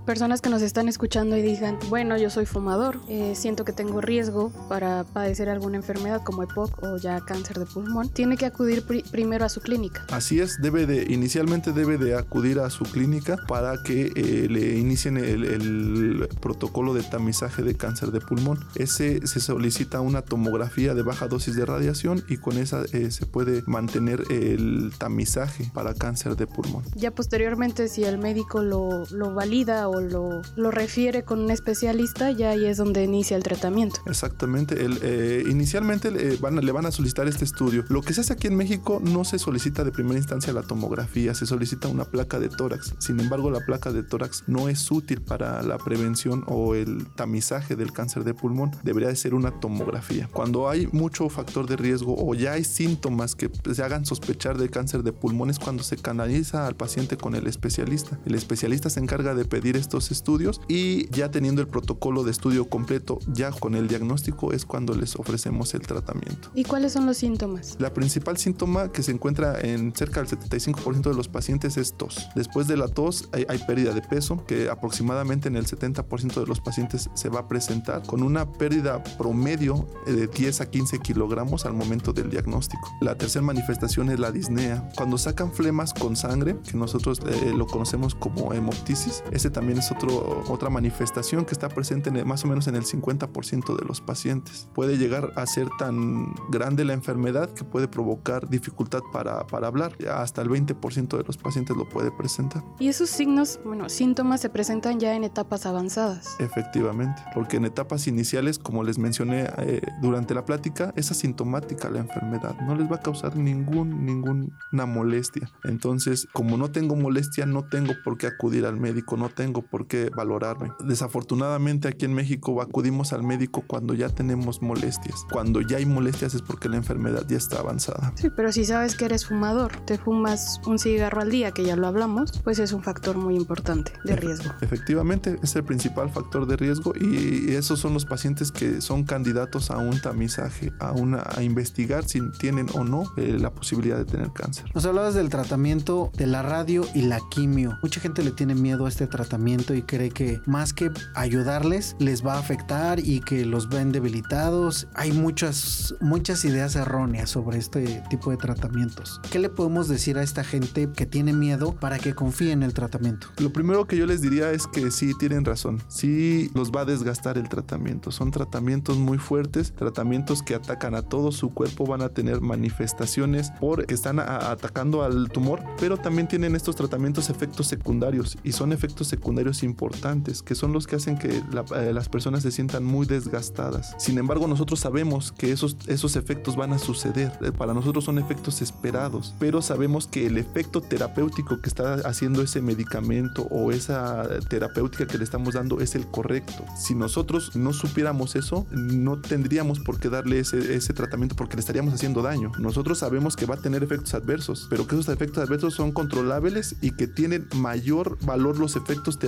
Personas que nos están escuchando y digan, bueno, yo soy fumador, eh, siento que tengo riesgo para padecer alguna enfermedad como EPOC o ya cáncer de pulmón, tiene que acudir primero a su clínica. Así es, debe de, inicialmente debe de acudir a su clínica para que eh, le inicien el, protocolo de tamizaje de cáncer de pulmón. Ese se solicita una tomografía de baja dosis de radiación y con esa eh, se puede mantener el tamizaje para cáncer de pulmón. Ya posteriormente, si el médico lo, lo valida o lo, refiere con un especialista, ya ahí es donde inicia el tratamiento. Exactamente. El, eh, inicialmente le van, a solicitar este estudio. Lo que se hace aquí en México no se solicita de primera instancia la tomografía, se solicita una placa de tórax. Sin embargo, la placa de tórax no es útil para la prevención o el tamizaje del cáncer de pulmón. Debería de ser una tomografía. Cuando hay mucho factor de riesgo o ya hay síntomas que se hagan sospechar de cáncer de pulmón es cuando se canaliza al paciente con el especialista. El especialista se encarga de pedir estos estudios y ya teniendo el protocolo de estudio completo, ya con el diagnóstico es cuando les ofrecemos el tratamiento. ¿Y cuáles son los síntomas? La principal síntoma que se encuentra en cerca del 75% de los pacientes es tos. Después de la tos hay, pérdida de peso que aproximadamente en el 70% de los pacientes se va a presentar con una pérdida promedio de 10 a 15 kilogramos al momento del diagnóstico. La tercera manifestación es la disnea. Cuando sacan flemas con sangre, que nosotros eh, lo conocemos como hemoptisis, ese también es otro, otra manifestación que está presente en más o menos en el 50% de los pacientes. Puede llegar a ser tan grande la enfermedad que puede provocar dificultad para, para hablar. Hasta el 20% de los pacientes lo puede presentar. Y esos signos, bueno, síntomas se presentan ya en etapas avanzadas. Efectivamente, porque en etapas iniciales, como les mencioné eh, durante la plática, es asintomática la enfermedad. No les va a causar ningún, ninguna molestia. Entonces, como no tengo molestia, no tengo por qué acudir al médico, no tengo por qué valorarme. Desafortunadamente aquí en México acudimos al médico cuando ya tenemos molestias. Cuando ya hay molestias es porque la enfermedad ya está avanzada. Sí, pero si sabes que eres fumador, te fumas un cigarro al día, que ya lo hablamos, pues es un factor muy importante de riesgo. Efectivamente, es el principal factor de riesgo y esos son los pacientes que son candidatos a un tamizaje, a, una, a investigar si tienen o no eh, la posibilidad de tener cáncer. Nos hablabas del tratamiento de la radio y la quimio. Mucha gente le tiene miedo a este tratamiento y cree que más que ayudarles les va a afectar y que los ven debilitados. Hay muchas, muchas ideas erróneas sobre este tipo de tratamientos. ¿Qué le podemos decir a esta gente que tiene miedo para que confíe en el tratamiento? Lo primero que yo les diría es que sí tienen razón. Sí los va a desgastar el tratamiento. Son tratamientos muy fuertes, tratamientos que atacan a todo su cuerpo, van a tener manifestaciones porque están atacando al tumor, pero también tienen estos tratamientos efectos secundarios y son efectos secundarios secundarios importantes, que son los que hacen que eh, las personas se sientan muy desgastadas. Sin embargo, nosotros sabemos que esos, esos efectos van a suceder. Eh, para nosotros son efectos esperados, pero sabemos que el efecto terapéutico que está haciendo ese medicamento o esa terapéutica que le estamos dando es el correcto. Si nosotros no supiéramos eso, no tendríamos por qué darle ese, ese tratamiento porque le estaríamos haciendo daño. Nosotros sabemos que va a tener efectos adversos, pero que esos efectos adversos son controlables y que tienen mayor valor los efectos terapéuticos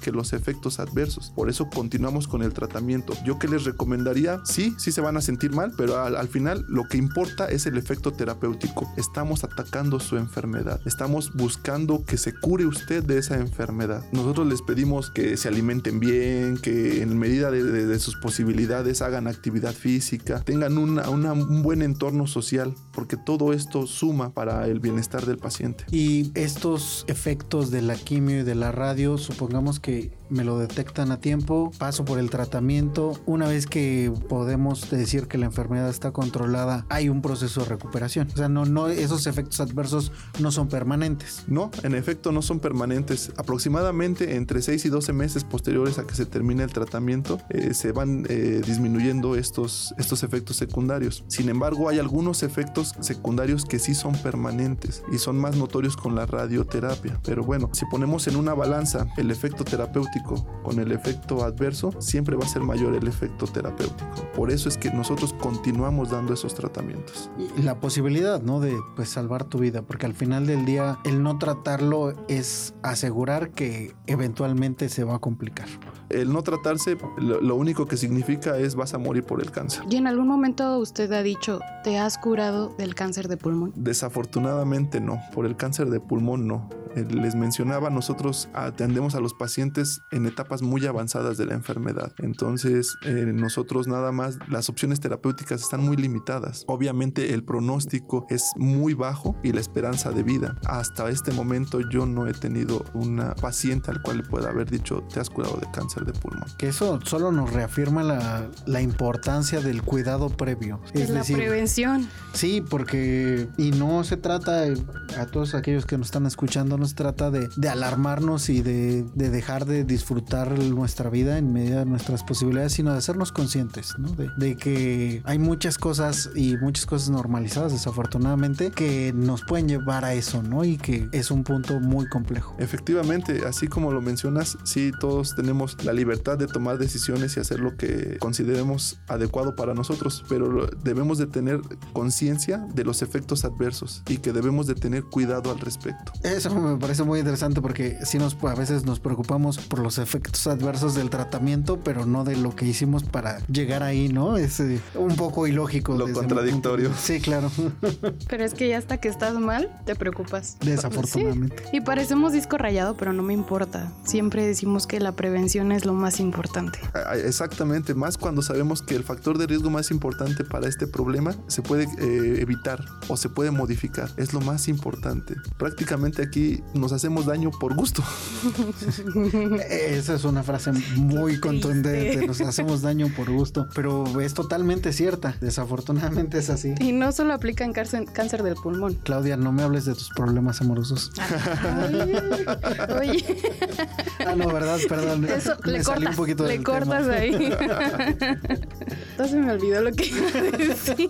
que los efectos adversos. Por eso continuamos con el tratamiento. Yo que les recomendaría, sí, sí se van a sentir mal, pero al, al final lo que importa es el efecto terapéutico. Estamos atacando su enfermedad. Estamos buscando que se cure usted de esa enfermedad. Nosotros les pedimos que se alimenten bien, que en medida de, sus posibilidades hagan actividad física, tengan un buen entorno social, porque todo esto suma para el bienestar del paciente. Y estos efectos de la quimio y de la radio, supongamos que me lo detectan a tiempo, paso por el tratamiento. Una vez que podemos decir que la enfermedad está controlada, hay un proceso de recuperación. O sea, no, no, esos efectos adversos no son permanentes. No, en efecto no son permanentes. Aproximadamente entre 6 y 12 meses posteriores a que se termine el tratamiento, eh, se van eh, disminuyendo estos, estos efectos secundarios. Sin embargo, hay algunos efectos secundarios que sí son permanentes y son más notorios con la radioterapia. Pero bueno, si ponemos en una balanza el efecto terapéutico con el efecto adverso, siempre va a ser mayor el efecto terapéutico. Por eso es que nosotros continuamos dando esos tratamientos. Y la posibilidad, ¿no? De pues salvar tu vida, porque al final del día el no tratarlo es asegurar que eventualmente se va a complicar. El no tratarse, lo, lo único que significa es vas a morir por el cáncer. ¿Y en algún momento usted ha dicho, te has curado del cáncer de pulmón? Desafortunadamente no, por el cáncer de pulmón no. Eh, les mencionaba, nosotros atendemos a los pacientes en etapas muy avanzadas de la enfermedad. Entonces, eh, nosotros nada más, las opciones terapéuticas están muy limitadas. Obviamente el pronóstico es muy bajo y la esperanza de vida. Hasta este momento yo no he tenido una paciente al cual le pueda haber dicho, te has curado de cáncer de pulmón. Que eso solo nos reafirma la, la importancia del cuidado previo. Es, la prevención. Sí, porque, y no se trata, a todos aquellos que nos están escuchando, trata de, alarmarnos y de, dejar de disfrutar nuestra vida en medida de nuestras posibilidades, sino de hacernos conscientes, De, que hay muchas cosas y muchas cosas normalizadas, desafortunadamente, que nos pueden llevar a eso, ¿no? Y que es un punto muy complejo. Efectivamente, así como lo mencionas, sí, todos tenemos la libertad de tomar decisiones y hacer lo que consideremos adecuado para nosotros, pero debemos de tener conciencia de los efectos adversos y que debemos de tener cuidado al respecto. Eso me me parece muy interesante porque sí nos a veces nos preocupamos por los efectos adversos del tratamiento, pero no de lo que hicimos para llegar ahí, ¿no? Es eh, un poco ilógico. Lo contradictorio. Sí, claro. <laughs> Pero es que ya hasta que estás mal, te preocupas. Desafortunadamente. Y parecemos disco rayado, pero no me importa. Siempre decimos que la prevención es lo más importante. Exactamente, más cuando sabemos que el factor de riesgo más importante para este problema se puede eh, evitar o se puede modificar. Es lo más importante. Prácticamente aquí nos hacemos daño por gusto. <laughs> Esa es una frase muy contundente, nos hacemos daño por gusto, pero es totalmente cierta, desafortunadamente es así. Y no solo aplica en cáncer, del pulmón. Claudia, no me hables de tus problemas amorosos. oye. Ah, no, verdad, perdón. Eso, le cortas, un poquito le cortas ahí. <laughs> Entonces me olvidó lo que iba a decir.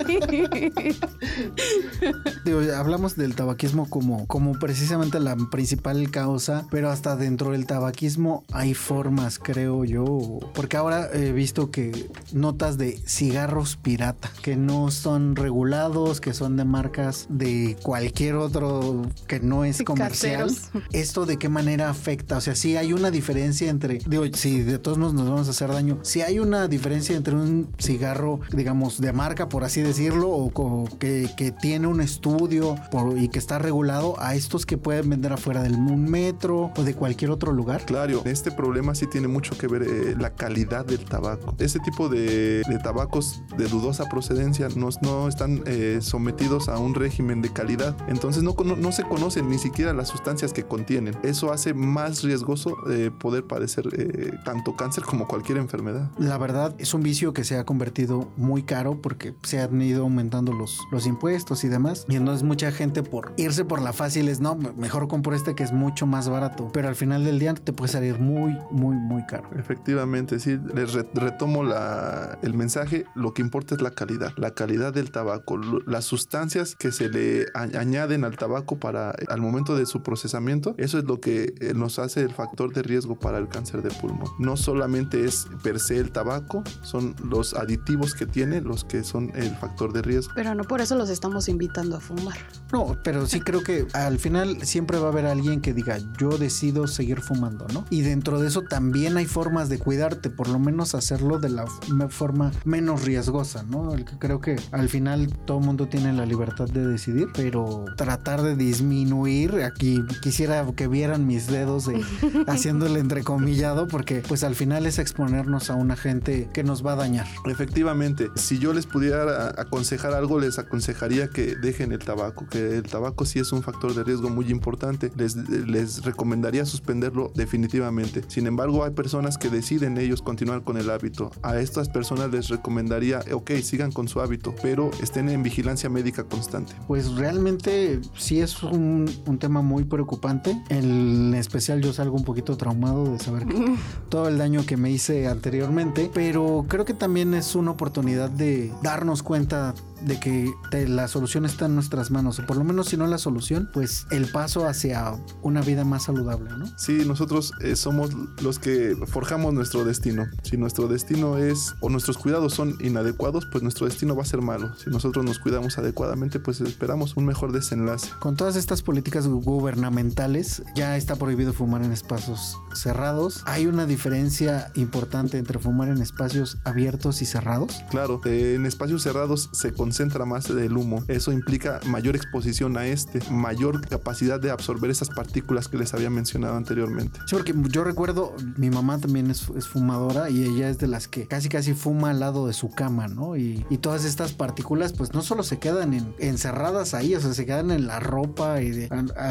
Digo, hablamos del tabaquismo como, como precisamente la principal causa, pero hasta dentro del tabaquismo hay formas, creo yo, porque ahora he visto que notas de cigarros pirata, que no son regulados, que son de marcas de cualquier otro que no es comercial. ¿Esto de qué manera afecta? O sea, si hay una diferencia entre, digo, si de todos modos nos vamos a hacer daño, si hay una diferencia entre un cigarro, digamos, de marca, por así decirlo, o, que, que, tiene un estudio y que está regulado a estos que pueden vender afuera del metro o de cualquier otro lugar? Claro, este problema sí tiene mucho que ver eh, la calidad del tabaco. Este tipo de, tabacos de dudosa procedencia no, no están eh, sometidos a un régimen de calidad, entonces no, no, se conocen ni siquiera las sustancias que contienen. Eso hace más riesgoso eh, poder padecer tanto cáncer como cualquier enfermedad. La verdad es un vicio que se ha convertido muy caro porque se han ido aumentando los, los impuestos y demás. Y entonces mucha gente por irse por la fácil es, no, mejor compro este que es mucho más barato, pero al final del día te puede salir muy, muy, muy caro. Efectivamente, sí, les retomo la, el mensaje, lo que importa es la calidad, la calidad del tabaco, las sustancias que se le añaden al tabaco para al momento de su procesamiento, eso es lo que eh, nos hace el factor de riesgo para el cáncer de pulmón. No solamente es per se el tabaco, son los aditivos que tiene los que son el factor de riesgo. Pero no por eso los estamos invitando a fumar. No, pero sí creo que al final siempre va a haber alguien que diga, yo decido seguir fumando, ¿no? Y dentro de eso también hay formas de cuidarte, por lo menos hacerlo de la forma menos riesgosa, ¿no? Creo que al final todo el mundo tiene la libertad de decidir, pero tratar de disminuir, aquí quisiera que vieran mis dedos de, <laughs> haciéndole entrecomillado, porque pues al final es exponernos a una gente que nos va a dañar. Efectivamente, si yo les pudiera aconsejar algo, les aconsejaría que dejen el tabaco, que el tabaco sí es un factor de riesgo muy importante, les, les recomendaría suspenderlo definitivamente. Sin embargo, hay personas que deciden ellos continuar con el hábito. A estas personas les recomendaría, ok, sigan con su hábito, pero estén en vigilancia médica constante. Pues realmente sí es un, un tema muy preocupante. En especial yo salgo un poquito traumado de saber todo el daño que me hice anteriormente, pero creo que también es una oportunidad de darnos cuenta de que la solución está en nuestras manos, o por lo menos si no la solución, pues el paso hacia una vida más saludable, ¿no? Sí, nosotros eh, somos los que forjamos nuestro destino. Si nuestro destino es o nuestros cuidados son inadecuados, pues nuestro destino va a ser malo. Si nosotros nos cuidamos adecuadamente, pues esperamos un mejor desenlace. Con todas estas políticas gubernamentales, ya está prohibido fumar en espacios cerrados. ¿Hay una diferencia importante entre fumar en espacios abiertos y cerrados? Claro, en espacios cerrados se concentra más del humo. Eso implica mayor exposición a este, mayor capacidad de absorber esas partículas que les había mencionado anteriormente. Sí, porque yo recuerdo, mi mamá también es, fumadora y ella es de las que casi casi fuma al lado de su cama, ¿no? Y, todas estas partículas pues no solo se quedan encerradas ahí, o sea, se quedan en la ropa y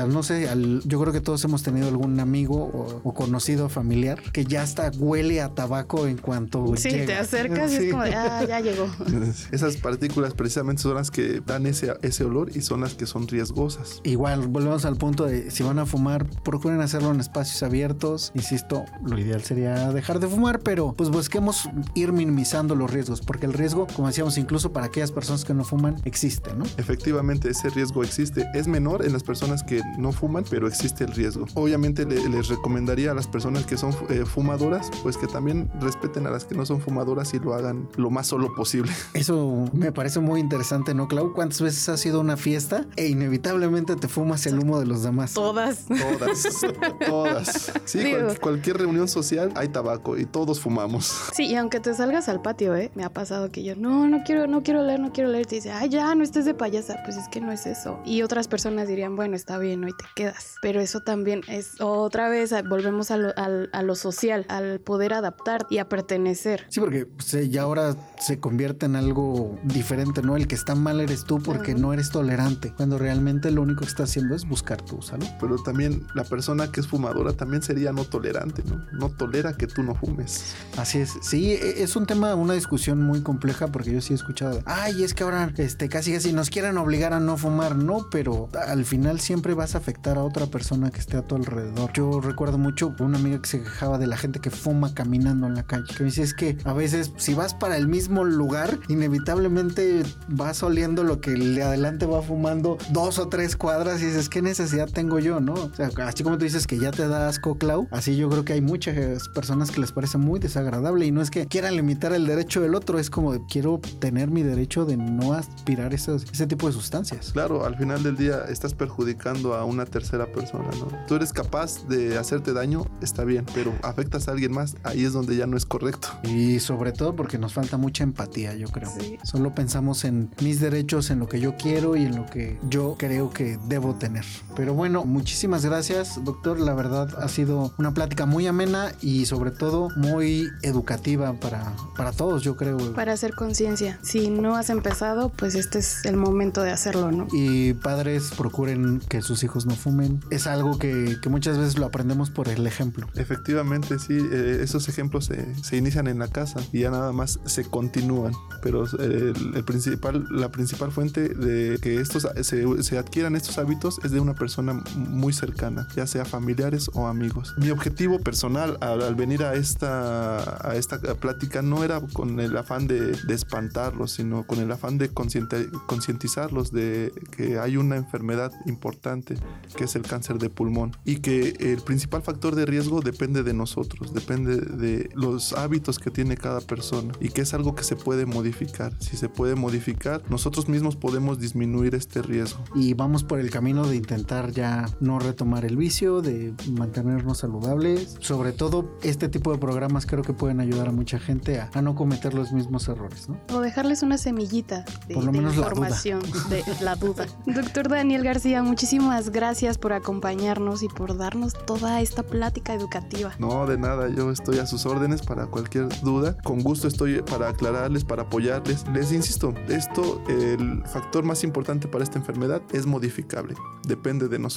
no sé, yo creo que todos hemos tenido algún amigo o, conocido familiar que ya hasta huele a tabaco en cuanto... Sí, te acercas y es como, ah, ya llegó. <laughs> Esas partículas precisamente son las que dan ese, ese olor y son las que son riesgosas. Igual, volvemos al punto de si van a fumar, procuren hacerlo en espacios abiertos. Insisto, lo ideal sería dejar de fumar, pero pues busquemos ir minimizando los riesgos, porque el riesgo, como decíamos, incluso para aquellas personas que no fuman, existe, ¿no? Efectivamente, ese riesgo existe. Es menor en las personas que no fuman, pero existe el riesgo. Obviamente les recomendaría a las personas que son eh, fumadoras, pues que también respeten a las que no son fumadoras y lo hagan lo más solo posible. <laughs> Eso me parece muy interesante, ¿no, Clau? ¿Cuántas veces has ido a una fiesta e inevitablemente te fumas el humo de los demás? Todas. Todas. <laughs> todas. Sí, cualquier reunión social hay tabaco y todos fumamos. Sí, y aunque te salgas al patio, ¿eh? Me ha pasado que yo, no, no quiero, no quiero leer, no quiero leer. Te dice, ay, ya, no estés de payasa. Pues es que no es eso. Y otras personas dirían, bueno, está bien, hoy te quedas. Pero eso también es otra vez, volvemos a lo, a lo social, al poder adaptar y a pertenecer. Sí, porque pues, ya ahora se convierte en algo diferente ¿no? El que está mal eres tú porque no eres tolerante, cuando realmente lo único que está haciendo es buscar tu Pero también la persona que es fumadora también sería no tolerante, ¿no? No tolera que tú no fumes. Así es. Sí, e, es un tema, una discusión muy compleja porque yo sí he escuchado, ay, es que ahora este, casi casi nos quieren obligar a no fumar, no, pero al final siempre vas a afectar a otra persona que esté a tu alrededor. Yo recuerdo mucho una amiga que se quejaba de la gente que fuma caminando en la calle, que me dice es que a veces si vas para el mismo lugar, inevitablemente vas oliendo lo que le adelante va fumando dos o tres cuadras y dices, ¿qué necesidad tengo yo, no? O sea, así como tú dices que ya te da asco, Clau, así yo creo que hay muchas personas que les parece muy desagradable y no es que quieran limitar el derecho del otro, es como quiero tener mi derecho de no aspirar ese tipo de sustancias. Claro, al final del día estás perjudicando a una tercera persona, ¿no? Tú eres capaz de hacerte daño, está bien, pero afectas a alguien más, ahí es donde ya no es correcto. Y sobre todo porque nos falta mucha empatía, yo creo. Solo pensamos en mis derechos, en lo que yo quiero y en lo que yo creo que debo tener. Pero bueno, muchísimas gracias, doctor. La verdad ha sido una plática muy amena y sobre todo muy educativa para, para todos, yo creo. Para hacer conciencia. Si no has empezado, pues este es el momento de hacerlo, ¿no? Y padres, procuren que sus hijos no fumen. Es algo que, que muchas veces lo aprendemos por el ejemplo. Efectivamente, sí. Eh, esos ejemplos se, se, inician en la casa y ya nada más se continúan. Pero el, el principal, la principal fuente de que estos se, se, adquieran estos hábitos es de una persona muy cercana, ya sea familiares o amigos. Mi objetivo personal al, venir a esta, a esta plática no era con el afán de, de espantarlos, sino con el afán de concientizarlos de que hay una enfermedad importante que es el cáncer de pulmón y que el principal factor de riesgo depende de nosotros, depende de los hábitos que tiene cada persona y que es algo que se puede modificar. Si se puede modificar, nosotros mismos podemos disminuir este riesgo. Y vamos por el camino de intentar ya no retomar el vicio, de mantenernos saludables. Sobre todo, este tipo de programas creo que pueden ayudar a mucha gente a, no cometer los mismos errores, ¿no? O dejarles una semillita de, información, de <laughs> la duda. Doctor Daniel García, muchísimas gracias por acompañarnos y por darnos toda esta plática educativa. No, de nada, yo estoy a sus órdenes para cualquier duda. Con gusto estoy para aclararles, para apoyarles. Les insisto, esto, el factor más importante para esta enfermedad es modificable. Depende de nosotros.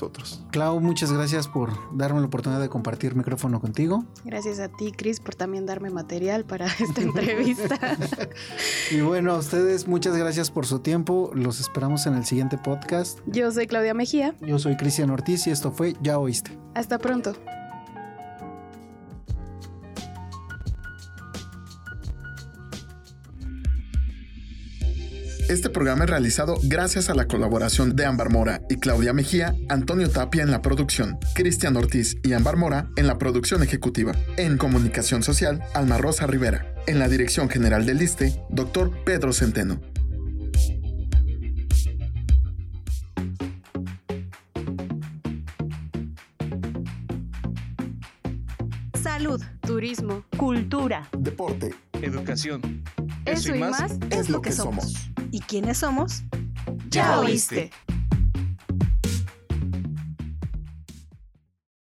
Clau, muchas gracias por darme la oportunidad de compartir micrófono contigo. Gracias a ti, Chris, por también darme material para <laughs> esta entrevista. <laughs> y bueno, a ustedes muchas gracias por su tiempo. Los esperamos en el siguiente podcast. Yo soy Claudia Mejía. Yo soy Cristian Ortiz y esto fue Ya Oíste. Hasta pronto. Este programa es realizado gracias a la colaboración de Ámbar Mora y Claudia Mejía, Antonio Tapia en la producción, Cristian Ortiz y Ámbar Mora en la producción ejecutiva. En comunicación social, Alma Rosa Rivera. En la dirección general del ISTE, doctor Pedro Centeno. Salud, turismo, cultura, deporte, educación. Eso, y más, es, lo que, somos. ¿Y quiénes somos? Ya oíste.